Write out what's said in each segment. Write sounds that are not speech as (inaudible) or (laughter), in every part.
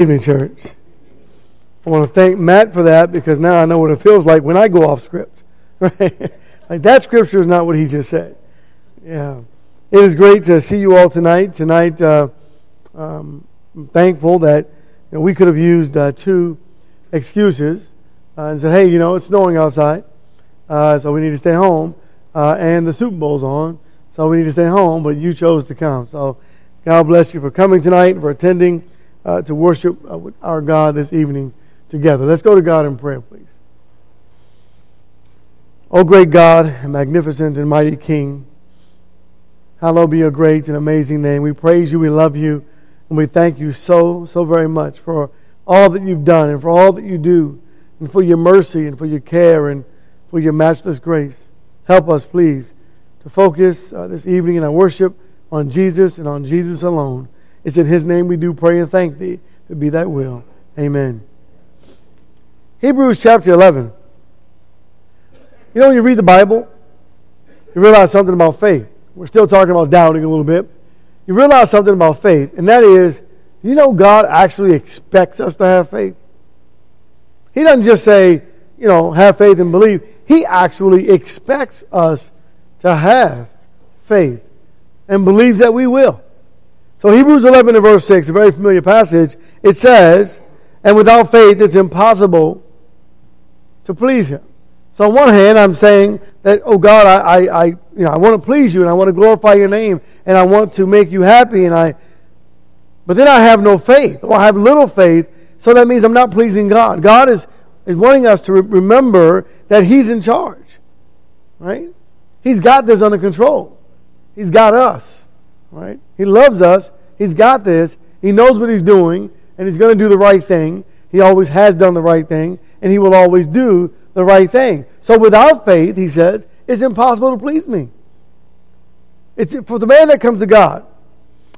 Evening church. I want to thank Matt for that because now I know what it feels like when I go off script. Right? (laughs) like that scripture is not what he just said. Yeah. It is great to see you all tonight. Tonight, uh, um, I'm thankful that you know, we could have used uh, two excuses uh, and said, hey, you know, it's snowing outside, uh, so we need to stay home, uh, and the Super Bowl's on, so we need to stay home, but you chose to come. So God bless you for coming tonight, for attending uh, to worship uh, our God this evening together. Let's go to God in prayer, please. O great God, magnificent and mighty King, hallowed be your great and amazing name. We praise you, we love you, and we thank you so, so very much for all that you've done and for all that you do, and for your mercy and for your care and for your matchless grace. Help us, please, to focus uh, this evening in our worship on Jesus and on Jesus alone. It's in His name we do pray and thank Thee to be That will. Amen. Hebrews chapter 11. You know, when you read the Bible, you realize something about faith. We're still talking about doubting a little bit. You realize something about faith, and that is, you know, God actually expects us to have faith. He doesn't just say, you know, have faith and believe. He actually expects us to have faith and believes that we will. So Hebrews 11 and verse 6, a very familiar passage, it says, And without faith it's impossible to please him. So on one hand, I'm saying that, oh God, I, I, I, you know, I want to please you and I want to glorify your name and I want to make you happy and I, but then I have no faith or I have little faith, so that means I'm not pleasing God. God is, is wanting us to re- remember that He's in charge, right? He's got this under control. He's got us right? He loves us. He's got this. He knows what he's doing, and he's going to do the right thing. He always has done the right thing, and he will always do the right thing. So without faith, he says, it's impossible to please me. It's for the man that comes to God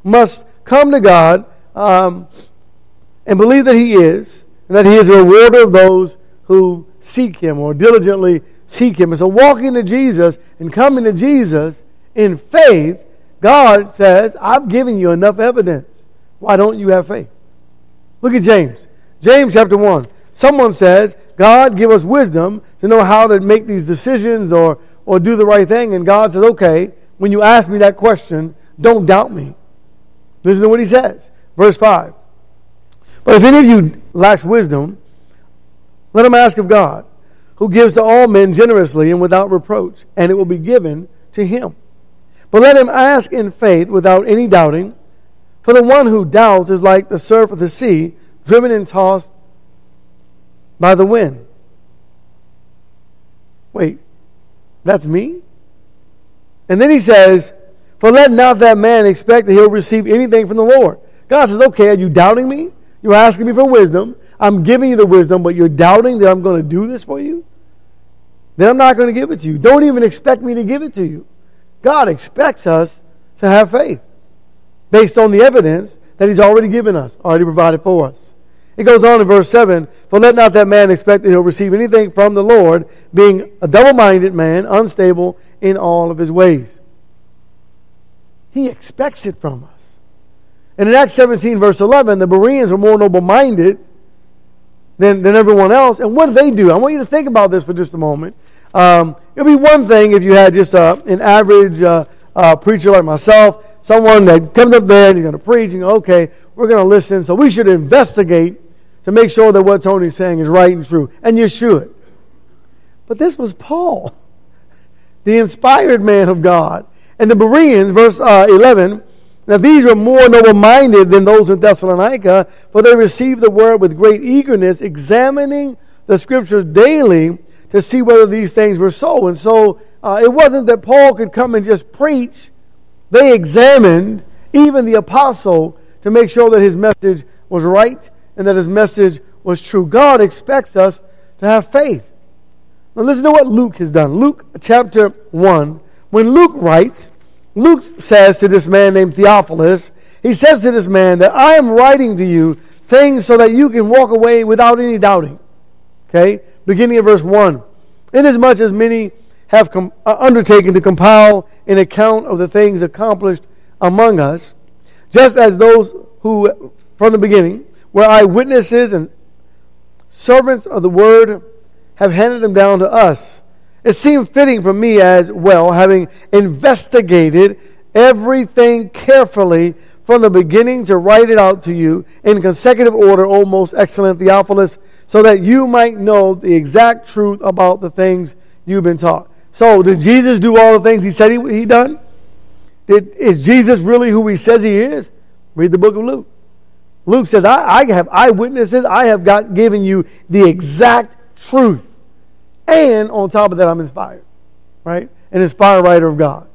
must come to God um, and believe that he is, and that he is a rewarder of those who seek him or diligently seek him. And so walking to Jesus and coming to Jesus in faith God says, I've given you enough evidence. Why don't you have faith? Look at James. James chapter 1. Someone says, God, give us wisdom to know how to make these decisions or, or do the right thing. And God says, okay, when you ask me that question, don't doubt me. Listen to what he says. Verse 5. But if any of you lacks wisdom, let him ask of God, who gives to all men generously and without reproach, and it will be given to him. But let him ask in faith without any doubting. For the one who doubts is like the surf of the sea, driven and tossed by the wind. Wait, that's me? And then he says, For let not that man expect that he'll receive anything from the Lord. God says, Okay, are you doubting me? You're asking me for wisdom. I'm giving you the wisdom, but you're doubting that I'm going to do this for you? Then I'm not going to give it to you. Don't even expect me to give it to you. God expects us to have faith based on the evidence that He's already given us, already provided for us. It goes on in verse 7 For let not that man expect that he'll receive anything from the Lord, being a double minded man, unstable in all of his ways. He expects it from us. And in Acts 17, verse 11, the Bereans were more noble minded than, than everyone else. And what did they do? I want you to think about this for just a moment. Um, it would be one thing if you had just uh, an average uh, uh, preacher like myself, someone that comes up there and he's going to preach, and go, okay, we're going to listen, so we should investigate to make sure that what Tony's saying is right and true. And you should. But this was Paul, (laughs) the inspired man of God. And the Bereans, verse uh, 11, now these were more noble minded than those in Thessalonica, for they received the word with great eagerness, examining the scriptures daily to see whether these things were so. And so uh, it wasn't that Paul could come and just preach. They examined even the apostle to make sure that his message was right and that his message was true. God expects us to have faith. Now listen to what Luke has done. Luke chapter 1. When Luke writes, Luke says to this man named Theophilus, he says to this man that I am writing to you things so that you can walk away without any doubting. Okay? Beginning of verse 1. Inasmuch as many have com- uh, undertaken to compile an account of the things accomplished among us, just as those who from the beginning were eyewitnesses and servants of the word, have handed them down to us. It seemed fitting for me as well, having investigated everything carefully from the beginning to write it out to you in consecutive order, O most excellent Theophilus, so that you might know the exact truth about the things you've been taught. So, did Jesus do all the things he said he, he done? Did, is Jesus really who he says he is? Read the book of Luke. Luke says, I, I have eyewitnesses. I have got given you the exact truth. And on top of that, I'm inspired. Right? An inspired writer of God.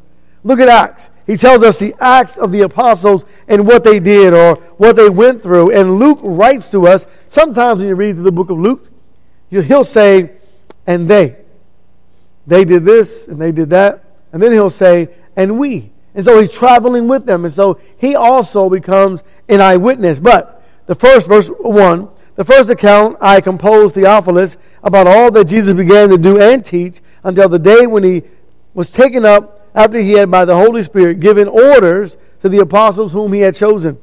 Look at Acts. He tells us the acts of the apostles and what they did or what they went through. And Luke writes to us, sometimes when you read the book of Luke, he'll say, and they. They did this and they did that. And then he'll say, and we. And so he's traveling with them. And so he also becomes an eyewitness. But the first, verse 1, the first account I composed Theophilus about all that Jesus began to do and teach until the day when he was taken up after he had by the Holy Spirit given orders to the apostles whom he had chosen.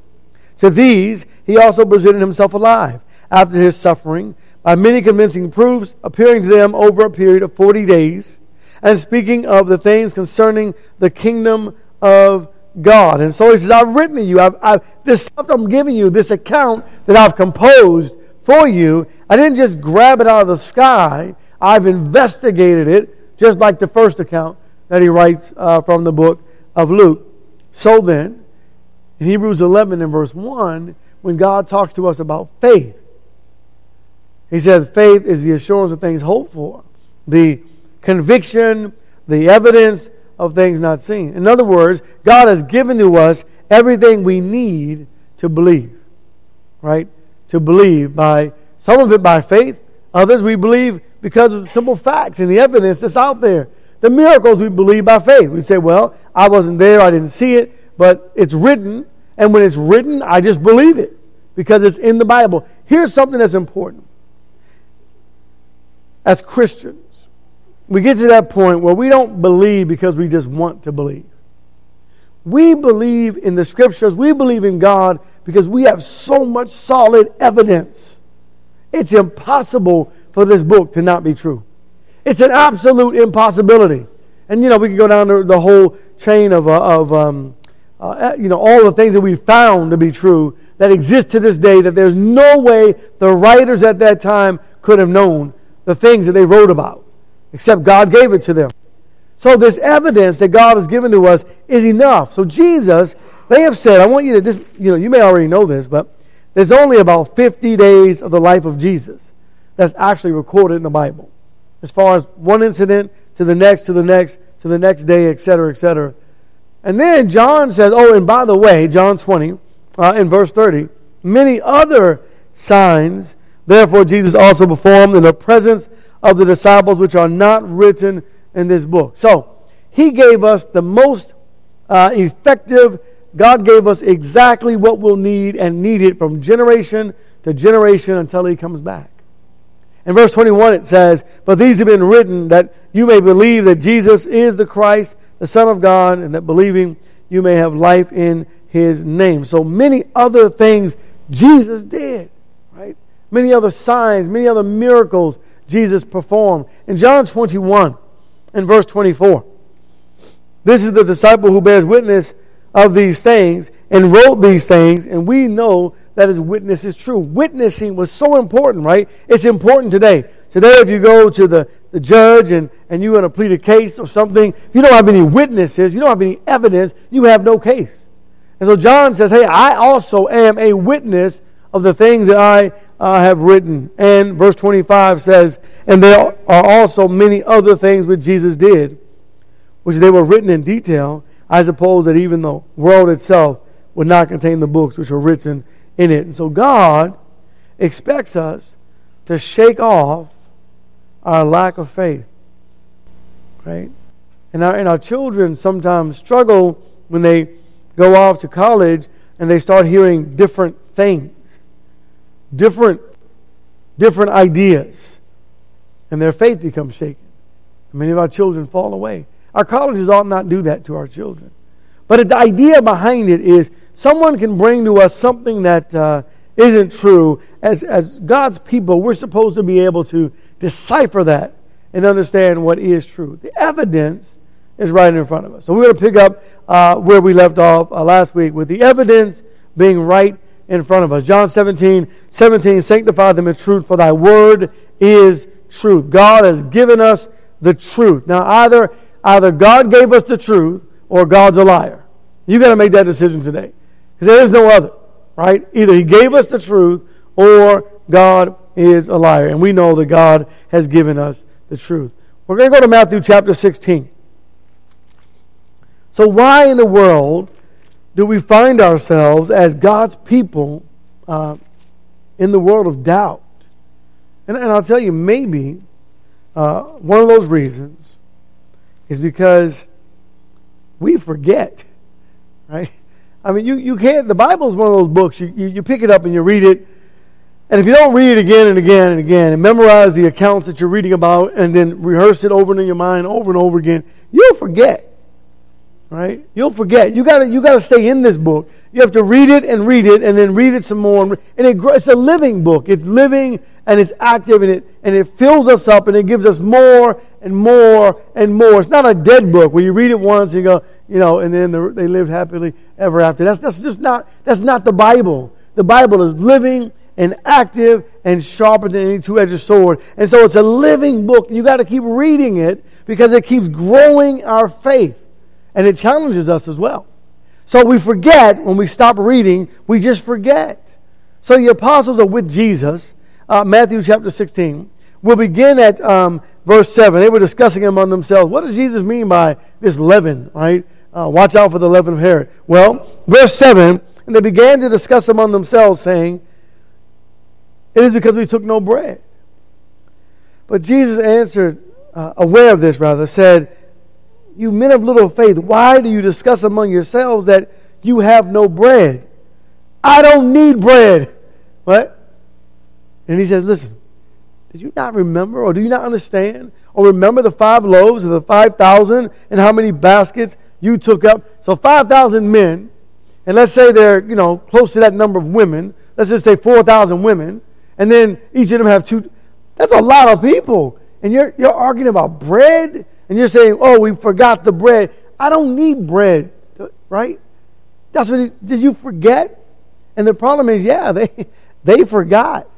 To these he also presented himself alive after his suffering by many convincing proofs, appearing to them over a period of 40 days, and speaking of the things concerning the kingdom of God. And so he says, I've written to you, I've, I've, this stuff I'm giving you, this account that I've composed for you, I didn't just grab it out of the sky, I've investigated it, just like the first account that he writes uh, from the book of Luke. So then, in Hebrews 11 and verse 1, when God talks to us about faith, he says faith is the assurance of things hoped for, the conviction, the evidence of things not seen. In other words, God has given to us everything we need to believe, right? To believe by some of it by faith, others we believe because of the simple facts and the evidence that's out there. The miracles we believe by faith. We say, well, I wasn't there, I didn't see it, but it's written, and when it's written, I just believe it because it's in the Bible. Here's something that's important. As Christians, we get to that point where we don't believe because we just want to believe. We believe in the scriptures, we believe in God because we have so much solid evidence. It's impossible for this book to not be true. It's an absolute impossibility. And, you know, we can go down the, whole chain of, uh, of um, uh, you know, all the things that we found to be true that exist to this day that there's no way the writers at that time could have known the things that they wrote about, except God gave it to them. So this evidence that God has given to us is enough. So Jesus, they have said, I want you to, this, you know, you may already know this, but there's only about 50 days of the life of Jesus that's actually recorded in the Bible as far as one incident to the next, to the next, to the next day, etc., etc. And then John says, oh, and by the way, John 20, uh, in verse 30, many other signs, therefore, Jesus also performed in the presence of the disciples, which are not written in this book. So, he gave us the most uh, effective, God gave us exactly what we'll need and need it from generation to generation until he comes back. In verse 21, it says, But these have been written that you may believe that Jesus is the Christ, the Son of God, and that believing you may have life in his name. So many other things Jesus did? Many other signs, many other miracles Jesus performed. In John 21, in verse 24, this is the disciple who bears witness of these things and wrote these things, and we know that his witness is true. Witnessing was so important, right? It's important today. Today, if you go to the, the judge and, and you want to plead a case or something, you don't have any witnesses, you don't have any evidence, you have no case. And so John says, Hey, I also am a witness of the things that I uh, have written. And verse 25 says, And there are also many other things which Jesus did, which they were written in detail. I suppose that even the world itself would not contain the books which were written in it. And so God expects us to shake off our lack of faith. Right? And our, and our children sometimes struggle when they go off to college and they start hearing different things, different, different ideas, and their faith becomes shaken. Many of our children fall away. Our colleges ought not do that to our children. But the idea behind it is someone can bring to us something that uh, isn't true, as, as God's people, we're supposed to be able to decipher that and understand what is true. The evidence is right in front of us. So we're going to pick up uh, where we left off uh, last week with the evidence being right in front of us. John 17, 17, sanctify them in truth, for thy word is truth. God has given us the truth. Now, either, either God gave us the truth or God's a liar. You got to make that decision today. Because there is no other, right? Either He gave us the truth or God is a liar. And we know that God has given us the truth. We're going to go to Matthew chapter 16. So, why in the world do we find ourselves as God's people uh, in the world of doubt? And, and I'll tell you, maybe uh, one of those reasons is because we forget, (laughs) right? I mean, you, you can't, the Bible is one of those books, you, you, you pick it up and you read it, and if you don't read it again and again and again and memorize the accounts that you're reading about and then rehearse it over in your mind over and over again, you'll forget right? You'll forget. You got you got to stay in this book. You have to read it and read it and then read it some more. And it, it's a living book. It's living and it's active and it and it fills us up and it gives us more and more and more. It's not a dead book where you read it once and you go, you know, and then the, they lived happily ever after. That's that's just not that's not the Bible. The Bible is living and active and sharper than any two-edged sword. And so it's a living book. You got to keep reading it because it keeps growing our faith and it challenges us as well. So we forget when we stop reading, we just forget. So the apostles are with Jesus, uh, Matthew chapter 16. We'll begin at um, verse 7. They were discussing among themselves, what does Jesus mean by this leaven, right? Uh, watch out for the leaven of Herod. Well, verse 7, and they began to discuss among themselves, saying, It is because we took no bread. But Jesus answered, uh, aware of this rather, said, you men of little faith, why do you discuss among yourselves that you have no bread? I don't need bread. What? And he says, Listen, did you not remember or do you not understand or remember the five loaves of the 5,000 and how many baskets you took up? So 5,000 men, and let's say they're, you know, close to that number of women. Let's just say 4,000 women, and then each of them have two. That's a lot of people. And you're, you're arguing about bread? And you're saying, oh, we forgot the bread. I don't need bread, right? That's what, did you forget? And the problem is, yeah, they, (laughs) they forgot.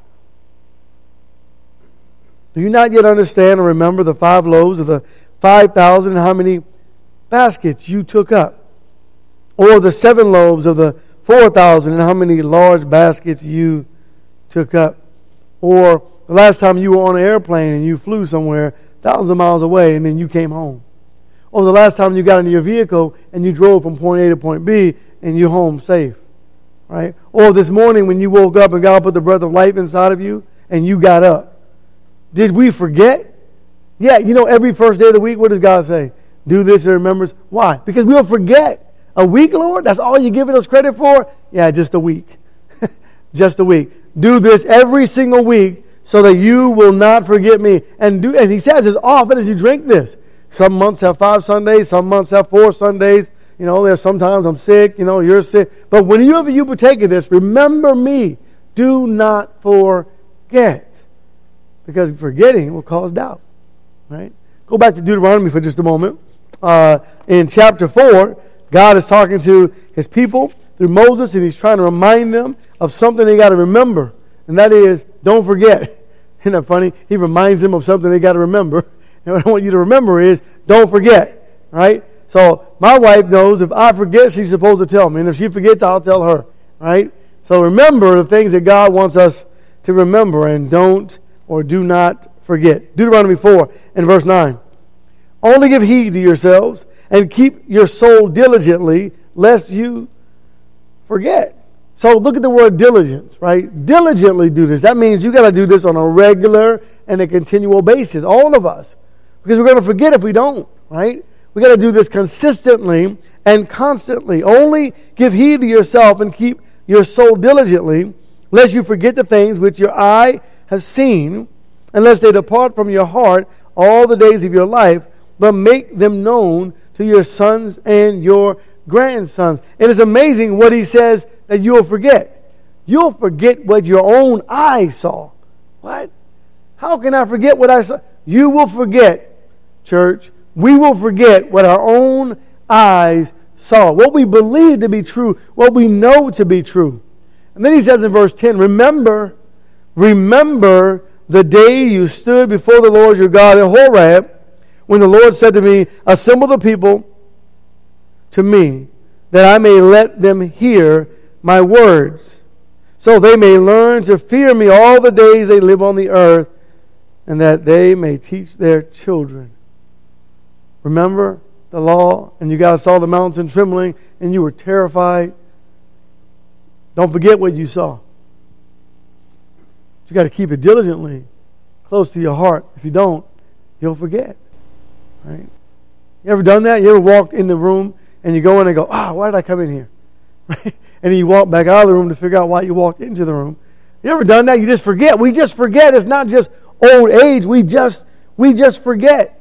Do you not yet understand or remember the five loaves of the 5,000 and how many baskets you took up? Or the seven loaves of the 4,000 and how many large baskets you took up? Or the last time you were on an airplane and you flew somewhere, thousands of miles away and then you came home. Or the last time you got into your vehicle and you drove from point A to point B and you're home safe. Right? Or this morning when you woke up and God put the breath of life inside of you and you got up. Did we forget? Yeah, you know, every first day of the week, what does God say? Do this in remembrance. Why? Because we'll forget. A week, Lord? That's all you're giving us credit for? Yeah, just a week. (laughs) just a week. Do this every single week so that you will not forget me. And do and he says as often as you drink this. Some months have five Sundays, some months have four Sundays. You know, there's sometimes I'm sick, you know, you're sick. But whenever you partake of this, remember me. Do not forget. Because forgetting will cause doubt. Right? Go back to Deuteronomy for just a moment. Uh, in chapter 4, God is talking to his people through Moses, and he's trying to remind them of something they got to remember. And that is, don't forget. (laughs) Isn't that funny? He reminds them of something they got to remember. (laughs) And what I want you to remember is don't forget, right? So my wife knows if I forget, she's supposed to tell me. And if she forgets, I'll tell her, right? So remember the things that God wants us to remember and don't or do not forget. Deuteronomy 4 and verse 9. Only give heed to yourselves and keep your soul diligently, lest you forget. So look at the word diligence, right? Diligently do this. That means you got to do this on a regular and a continual basis, all of us. Because we're going to forget if we don't, right? We got to do this consistently and constantly. Only give heed to yourself and keep your soul diligently, lest you forget the things which your eye has seen, unless they depart from your heart all the days of your life, but make them known to your sons and your grandsons. It is amazing what he says that you'll forget. you'll forget what your own eyes saw. What? How can I forget what I saw? You will forget, church. We will forget what our own eyes saw, what we believe to be true, what we know to be true. And then he says in verse 10 Remember, remember the day you stood before the Lord your God at Horeb, when the Lord said to me, Assemble the people to me, that I may let them hear my words, so they may learn to fear me all the days they live on the earth, and that they may teach their children. Remember the law, and you guys saw the mountain trembling, and you were terrified. Don't forget what you saw. You got to keep it diligently close to your heart. If you don't, you'll forget. Right? You ever done that? You ever walked in the room and you go in and go, ah, why did I come in here? Right? (laughs) And you walk back out of the room to figure out why you walked into the room. You ever done that? You just forget. We just forget. It's not just old age. We just we just forget.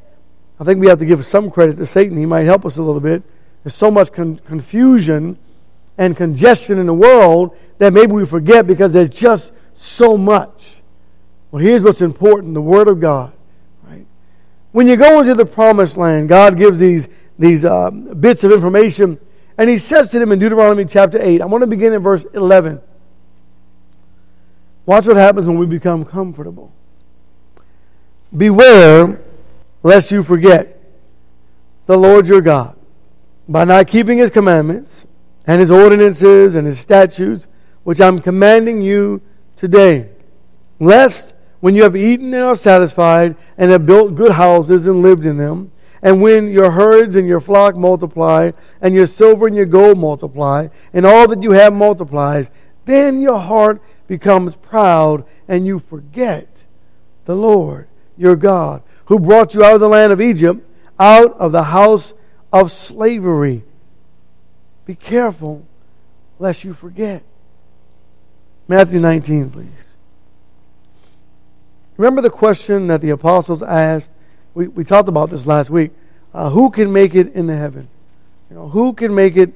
I think we have to give some credit to Satan. He might help us a little bit. There's so much con- confusion and congestion in the world that maybe we forget because there's just so much. Well, here's what's important the Word of God. Right? When you go into the promised land, God gives these, these uh, bits of information, and He says to them in Deuteronomy chapter 8, I want to begin in verse 11. Watch what happens when we become comfortable. Beware lest you forget the Lord your God by not keeping his commandments and his ordinances and his statutes, which I'm commanding you today. Lest when you have eaten and are satisfied and have built good houses and lived in them, and when your herds and your flock multiply, and your silver and your gold multiply, and all that you have multiplies, then your heart becomes proud and you forget the Lord your God, who brought you out of the land of Egypt, out of the house of slavery. Be careful lest you forget. Matthew 19, please. Remember the question that the apostles asked? We, we talked about this last week. Uh, who can make it into heaven? You know, who can make it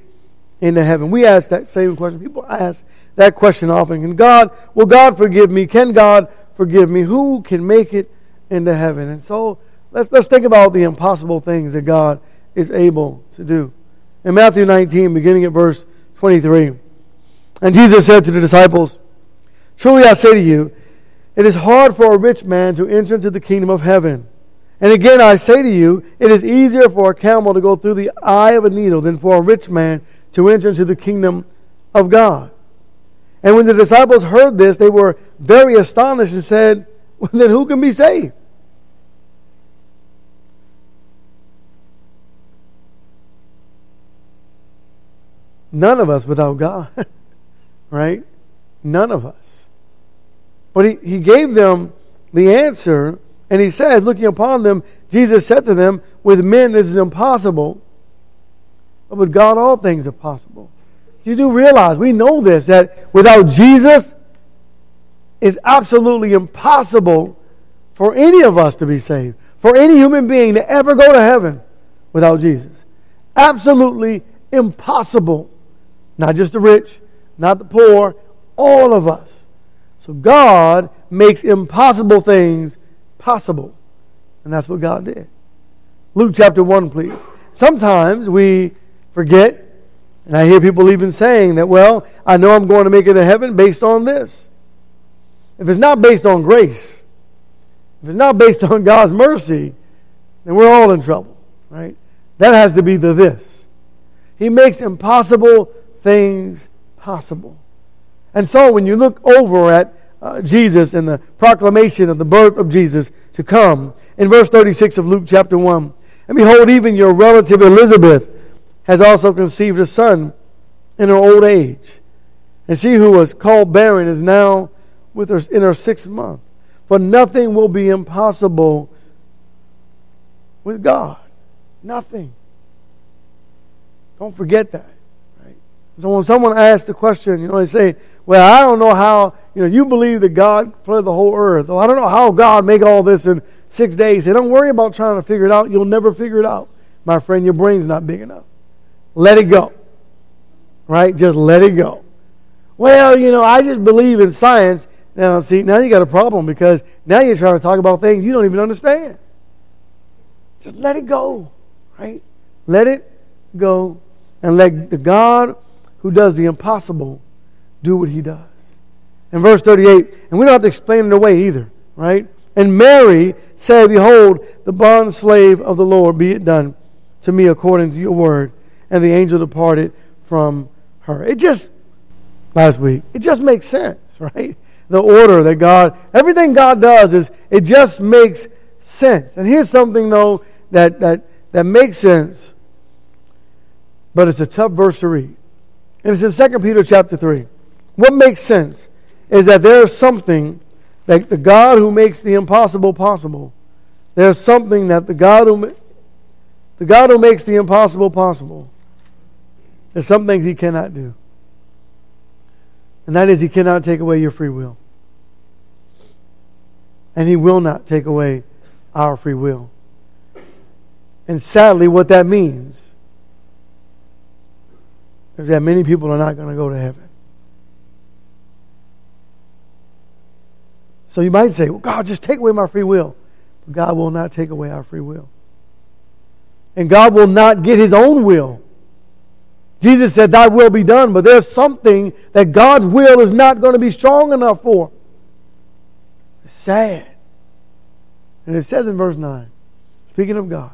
into heaven? We ask that same question. People ask that question often. Can God, will God forgive me? Can God forgive me? Who can make it into heaven? And so let's, let's think about the impossible things that God is able to do. In Matthew 19, beginning at verse 23, and Jesus said to the disciples, Truly I say to you, it is hard for a rich man to enter into the kingdom of heaven. And again I say to you, it is easier for a camel to go through the eye of a needle than for a rich man to enter into the kingdom of God. And when the disciples heard this, they were very astonished and said, well, Then who can be saved? None of us without God, (laughs) right? None of us. But he, he gave them the answer, and he says, looking upon them, Jesus said to them, With men this is impossible, but with God all things are possible. You do realize, we know this, that without Jesus, it's absolutely impossible for any of us to be saved, for any human being to ever go to heaven without Jesus. Absolutely impossible. Not just the rich, not the poor, all of us. So God makes impossible things possible. And that's what God did. Luke chapter 1, please. Sometimes we forget, and I hear people even saying that, well, I know I'm going to make it to heaven based on this. If it's not based on grace, if it's not based (laughs) on God's mercy, then we're all in trouble, right? That has to be the this. He makes impossible things possible. And so when you look over at uh, Jesus and the proclamation of the birth of Jesus to come, in verse 36 of Luke chapter 1, and behold, even your relative Elizabeth has also conceived a son in her old age. And she who was called barren is now with her in her sixth month. For nothing will be impossible with God. Nothing. Don't forget that. So when someone asks the question, you know, they say, well, I don't know how, you know, you believe that God flooded the whole earth. Well, I don't know how God make all this in six days. Say, don't worry about trying to figure it out. You'll never figure it out. My friend, your brain's not big enough. Let it go. Right? Just let it go. Well, you know, I just believe in science. Now, see, now you got a problem because now you're trying to talk about things you don't even understand. Just let it go, right? Let it go and let the God who does the impossible do what he does. In verse 38, and we don't have to explain it away either, right? And Mary said, Behold, the bond slave of the Lord, be it done to me according to your word. And the angel departed from her. It just, last week, it just makes sense, (laughs) right? The order that God, everything God does is, it just makes sense. And here's something, though, that, that, that makes sense, but it's a tough verse to read. And it's in 2 Peter chapter 3. What makes sense is that there is something that the God who makes the impossible possible, there's something that the God who the God who makes the impossible possible, there's some things he cannot do. And that is he cannot take away your free will. And he will not take away our free will. And sadly, what that means is that many people are not going to go to heaven. So you might say, well, God, just take away my free will. But God will not take away our free will. And God will not get his own will. Jesus said, Thy will be done, but there's something that God's will is not going to be strong enough for. It's sad. And it says in verse 9, speaking of God,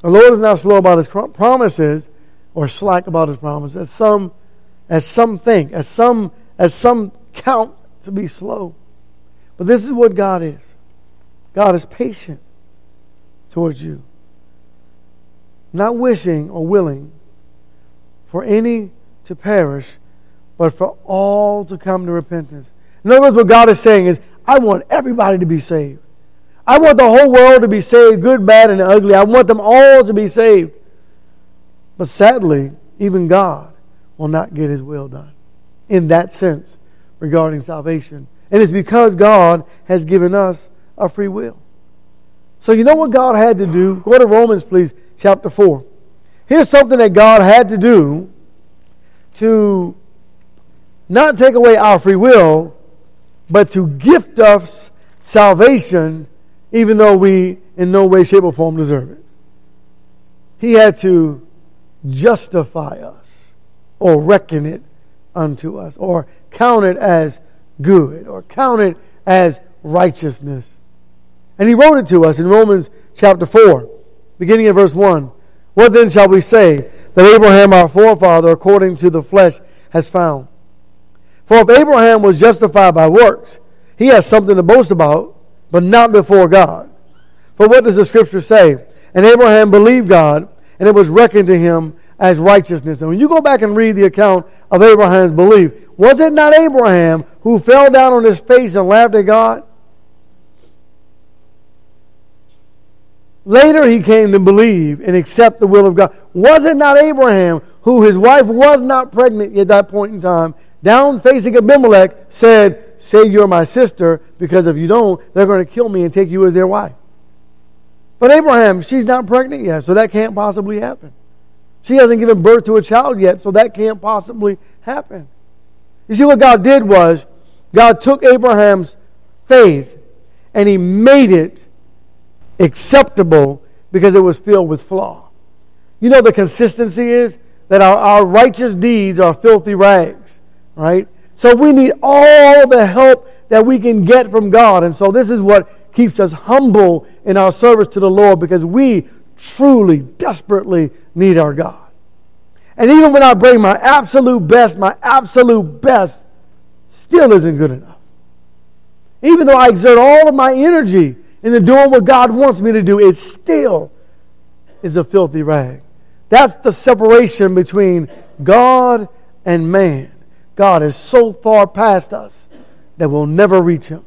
the Lord is not slow about his promises or slack about his promises, as some, as some think, as some, as some count to be slow. But this is what God is God is patient towards you, not wishing or willing for any to perish, but for all to come to repentance. In other words, what God is saying is, I want everybody to be saved. I want the whole world to be saved, good, bad, and ugly. I want them all to be saved. But sadly, even God will not get his will done in that sense regarding salvation. And it's because God has given us a free will. So you know what God had to do? Go to Romans, please, chapter 4. Here's something that God had to do to not take away our free will, but to gift us salvation, even though we in no way, shape, or form deserve it. He had to justify us, or reckon it unto us, or count it as good or count it as righteousness. And he wrote it to us in Romans chapter 4, beginning at verse 1. What then shall we say that Abraham, our forefather, according to the flesh, has found? For if Abraham was justified by works, he has something to boast about, but not before God. For what does the scripture say? And Abraham believed God, and it was reckoned to him as righteousness. And when you go back and read the account of Abraham's belief, was it not Abraham who fell down on his face and laughed at God? Later he came to believe and accept the will of God. Was it not Abraham who his wife was not pregnant at that point in time, down facing Abimelech, said, Say you're my sister, because if you don't, they're going to kill me and take you as their wife. But Abraham, she's not pregnant yet, so that can't possibly happen. She hasn't given birth to a child yet, so that can't possibly happen. You see, what God did was, God took Abraham's faith and he made it acceptable because it was filled with flaw. You know, the consistency is that our, our righteous deeds are filthy rags, right? So we need all the help that we can get from God. And so this is what keeps us humble in our service to the Lord because we truly, desperately need our God. And even when I bring my absolute best, my absolute best still isn't good enough. Even though I exert all of my energy into doing what God wants me to do, it still is a filthy rag. That's the separation between God and man. God is so far past us that we'll never reach him.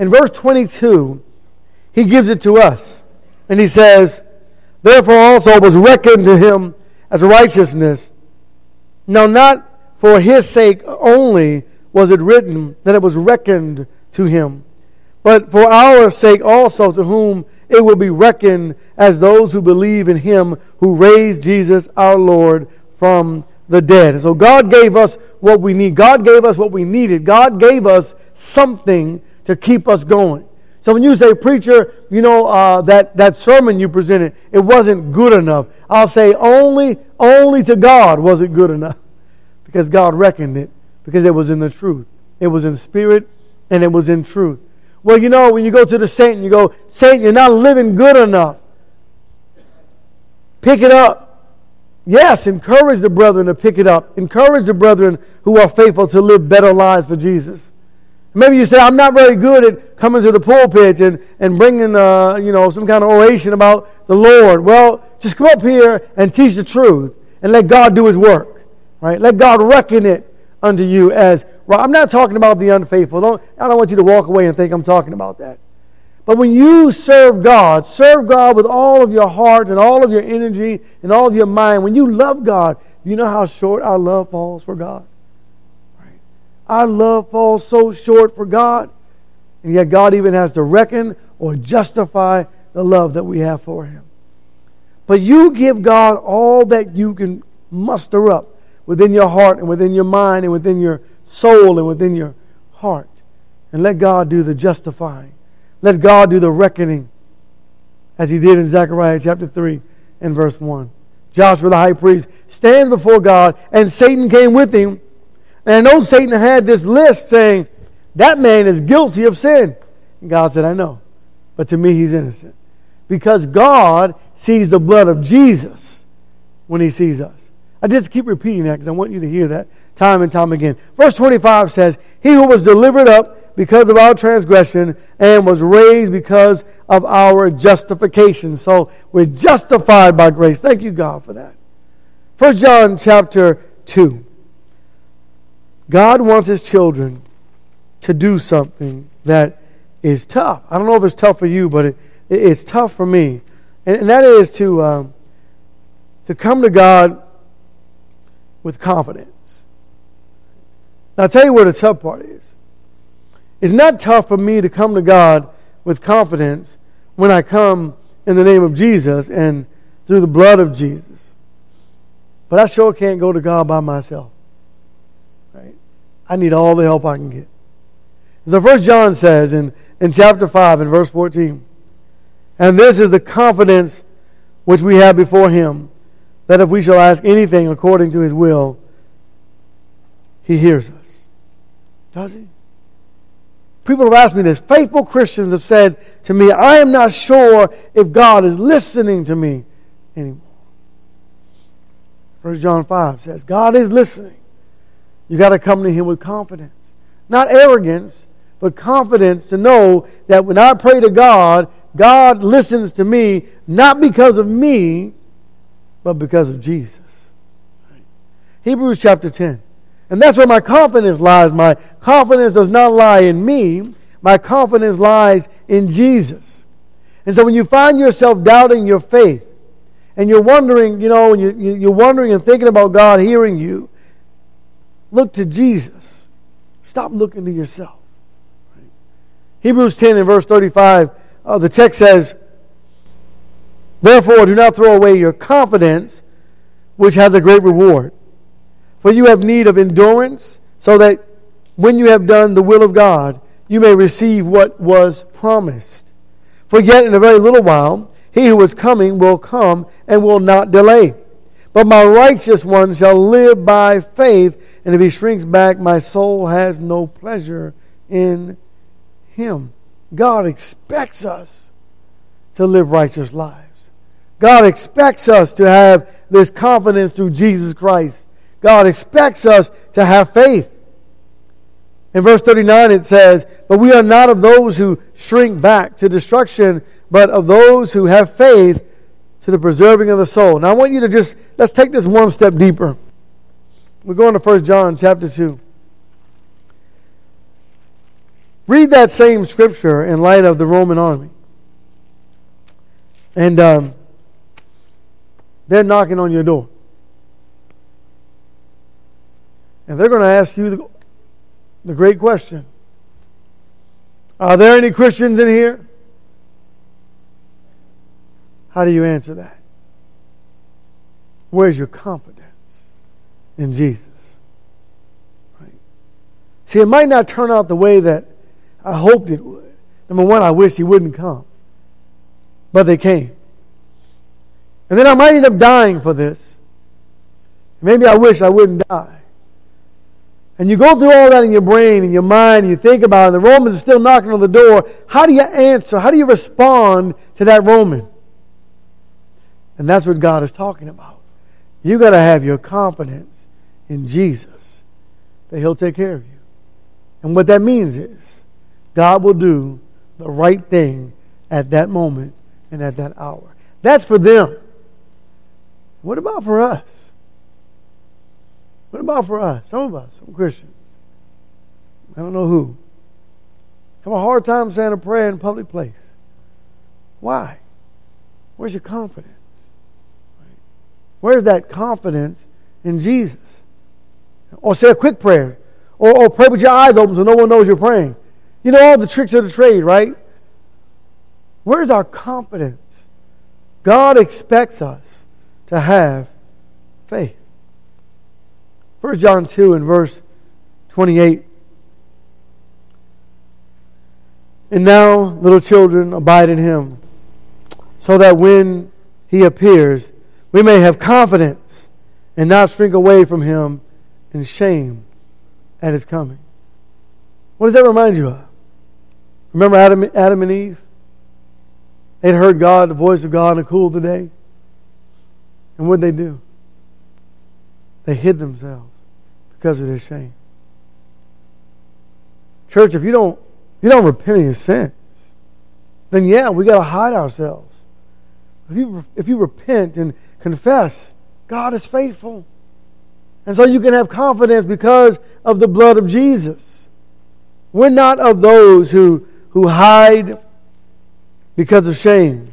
In verse 22, he gives it to us. And he says, Therefore also was reckoned to him as righteousness. Now, not for his sake only was it written that it was reckoned to him, but for our sake also, to whom it will be reckoned as those who believe in him who raised Jesus our Lord from the dead. So God gave us what we need. God gave us what we needed. God gave us something to keep us going. So when you say, preacher, you know, uh, that, that sermon you presented, it wasn't good enough. I'll say only, only to God was it good enough. (laughs) Because God reckoned it. Because it was in the truth. It was in spirit and it was in truth. Well, you know, when you go to the saint and you go, Saint, you're not living good enough. Pick it up. Yes, encourage the brethren to pick it up. Encourage the brethren who are faithful to live better lives for Jesus. Maybe you say, I'm not very good at coming to the pulpit and, and bringing, uh, you know, some kind of oration about the Lord. Well, just come up here and teach the truth and let God do his work. Right? Let God reckon it unto you as, I'm not talking about the unfaithful. Don't, I don't want you to walk away and think I'm talking about that. But when you serve God, serve God with all of your heart and all of your energy and all of your mind, when you love God, you know how short our love falls for God? Our love falls so short for God, and yet God even has to reckon or justify the love that we have for Him. But you give God all that you can muster up within your heart and within your mind and within your soul and within your heart. And let God do the justifying. Let God do the reckoning as he did in Zechariah chapter 3 and verse 1. Joshua the high priest stands before God, and Satan came with him. And I know Satan had this list saying, That man is guilty of sin. And God said, I know. But to me, he's innocent. Because God sees the blood of Jesus when he sees us. I just keep repeating that because I want you to hear that time and time again. Verse 25 says, He who was delivered up because of our transgression and was raised because of our justification. So we're justified by grace. Thank you, God, for that. First John chapter 2. God wants his children to do something that is tough. I don't know if it's tough for you, but it, it's tough for me. And, and that is to, um, to come to God with confidence. Now, I'll tell you where the tough part is. It's not tough for me to come to God with confidence when I come in the name of Jesus and through the blood of Jesus. But I sure can't go to God by myself. I need all the help I can get. So First John says in, in chapter 5 and verse 14, And this is the confidence which we have before him, that if we shall ask anything according to his will, he hears us. Does he? People have asked me this. Faithful Christians have said to me, I am not sure if God is listening to me anymore. First John 5 says, God is listening. You got to come to Him with confidence. Not arrogance, but confidence to know that when I pray to God, God listens to me not because of me, but because of Jesus. Hebrews chapter 10. And that's where my confidence lies. My confidence does not lie in me, my confidence lies in Jesus. And so when you find yourself doubting your faith, and you're wondering, you know, and you, are wondering and thinking about God hearing you, look to Jesus. Stop looking to yourself. Hebrews 10 and verse 35, uh, the text says, Therefore, do not throw away your confidence, which has a great reward. For you have need of endurance, so that when you have done the will of God, you may receive what was promised. For yet in a very little while, he who is coming will come and will not delay. But my righteous one shall live by faith, and if he shrinks back, my soul has no pleasure in him. God expects us to live righteous lives. God expects us to have this confidence through Jesus Christ. God expects us to have faith. In verse 39 it says, But we are not of those who shrink back to destruction, but of those who have faith to the preserving of the soul. Now I want you to just, let's take this one step deeper. We're going to 1 John chapter 2. Read that same scripture in light of the Roman army. And um, they're knocking on your door. And they're going to ask you the, the great question Are there any Christians in here? How do you answer that? Where's your confidence in Jesus. Right? See, it might not turn out the way that I hoped it would. Number one, I wish he wouldn't come. But they came. And then I might end up dying for this. Maybe I wish I wouldn't die. And you go through all that in your brain and your mind, and you think about it, and the Romans are still knocking on the door. How do you answer? How do you respond to that Roman? And that's what God is talking about. You got to have your confidence in Jesus that He'll take care of you. And what that means is God will do the right thing at that moment and at that hour. That's for them. What about for us? What about for us? Some of us, some Christians. I don't know who. Have a hard time saying a prayer in a public place. Why? Where's your confidence? Where's that confidence in Jesus? Or say a quick prayer. Or, or pray with your eyes open so no one knows you're praying. You know all the tricks of the trade, right? Where's our confidence? God expects us to have faith. 1 John 2 and verse 28. And now, little children, abide in him, so that when he appears, we may have confidence and not shrink away from him in shame at his coming. What does that remind you of? Remember Adam, Adam and Eve? They'd heard God, the voice of God, in the cool of the day. And what did they do? They hid themselves because of their shame. Church, if you don't if you don't repent of your sins, then yeah, we got to hide ourselves. If you if you repent and confess, God is faithful. And so you can have confidence because of the blood of Jesus. We're not of those who, who hide because of shame.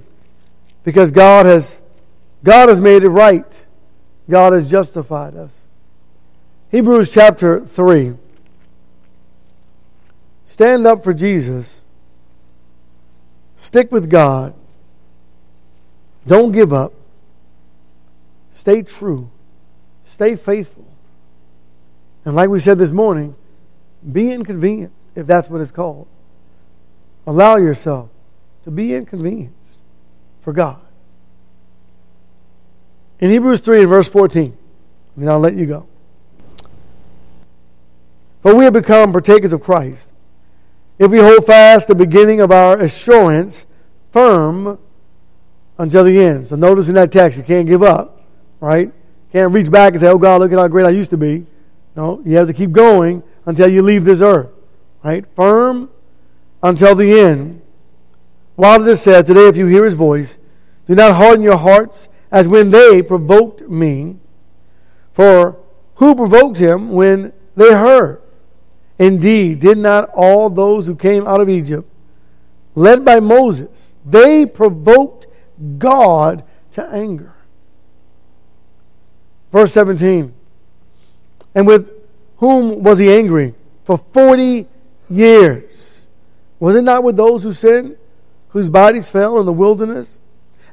Because God has God has made it right. God has justified us. Hebrews chapter 3. Stand up for Jesus. Stick with God. Don't give up. Stay true. Stay faithful. And like we said this morning, be inconvenienced, if that's what it's called. Allow yourself to be inconvenienced for God. In Hebrews 3 and verse 14, and I'll let you go. For we have become partakers of Christ if we hold fast the beginning of our assurance firm until the end. So notice in that text, you can't give up, right? Can't reach back and say, oh God, look at how great I used to be. No, you have to keep going until you leave this earth, right? Firm until the end. Is said, today if you hear his voice, do not harden your hearts as when they provoked me. For who provoked him when they heard? Indeed, did not all those who came out of Egypt, led by Moses, they provoked God to anger? Verse 17. And with whom was he angry? For 40 years. Was it not with those who sinned, whose bodies fell in the wilderness?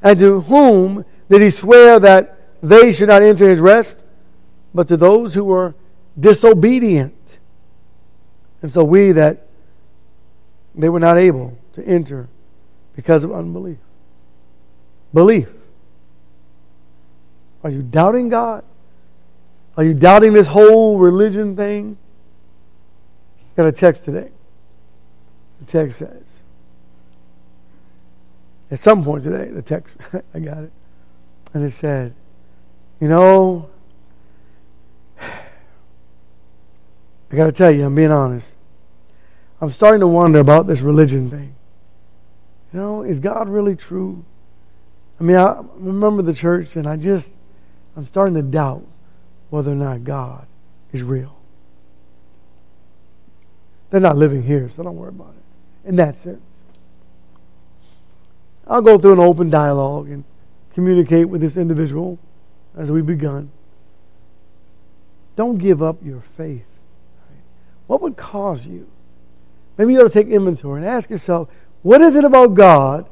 And to whom did he swear that they should not enter his rest? But to those who were disobedient. And so we that they were not able to enter because of unbelief. Belief. Are you doubting God? Are you doubting this whole religion thing? Got a text today. The text says, at some point today, the text, (laughs) I got it. And it said, you know, I got to tell you, I'm being honest. I'm starting to wonder about this religion thing. You know, is God really true? I mean, I remember the church, and I just, I'm starting to doubt whether or not God is real. They're not living here, so don't worry about it in that sense. I'll go through an open dialogue and communicate with this individual as we've begun. Don't give up your faith. What would cause you? Maybe you ought to take inventory and ask yourself, what is it about God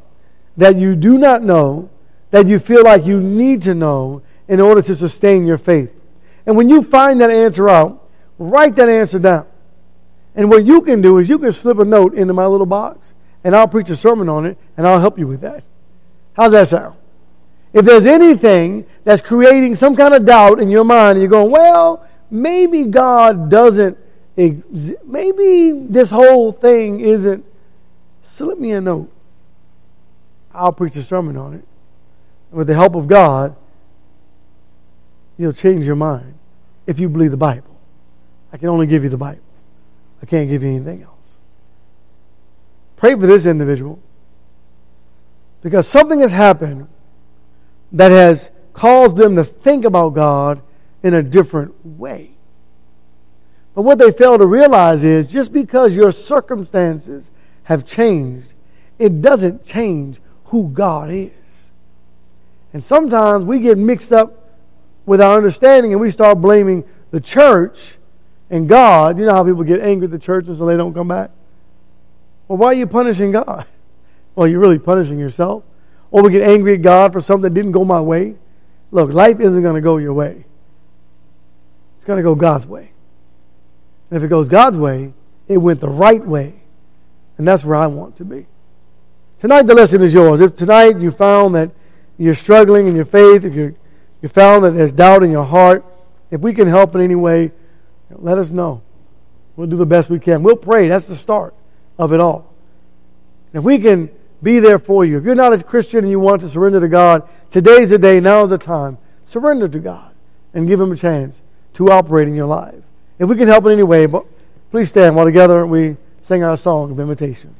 that you do not know, that you feel like you need to know in order to sustain your faith? And when you find that answer out, write that answer down. And what you can do is you can slip a note into my little box, and I'll preach a sermon on it, and I'll help you with that. How's that sound? If there's anything that's creating some kind of doubt in your mind, and you're going, well, maybe God doesn't, maybe this whole thing isn't, slip me a note. I'll preach a sermon on it. With the help of God, you'll change your mind if you believe the Bible. I can only give you the Bible. I can't give you anything else. Pray for this individual because something has happened that has caused them to think about God in a different way. But what they fail to realize is just because your circumstances have changed, it doesn't change who God is. And sometimes we get mixed up with our understanding and we start blaming the church and God. You know how people get angry at the church and so they don't come back? Well, why are you punishing God? (laughs) Well, you're really punishing yourself. Or we get angry at God for something that didn't go my way. Look, life isn't going to go your way. It's going to go God's way. And if it goes God's way, it went the right way. And that's where I want to be. Tonight, the lesson is yours. If tonight you found that you're struggling in your faith, if you're, you found that there's doubt in your heart, if we can help in any way, let us know. We'll do the best we can. We'll pray. That's the start of it all. And if we can be there for you. If you're not a Christian and you want to surrender to God, today's the day, now is the time. Surrender to God and give Him a chance to operate in your life. If we can help in any way, please stand while together we sing our song of invitation.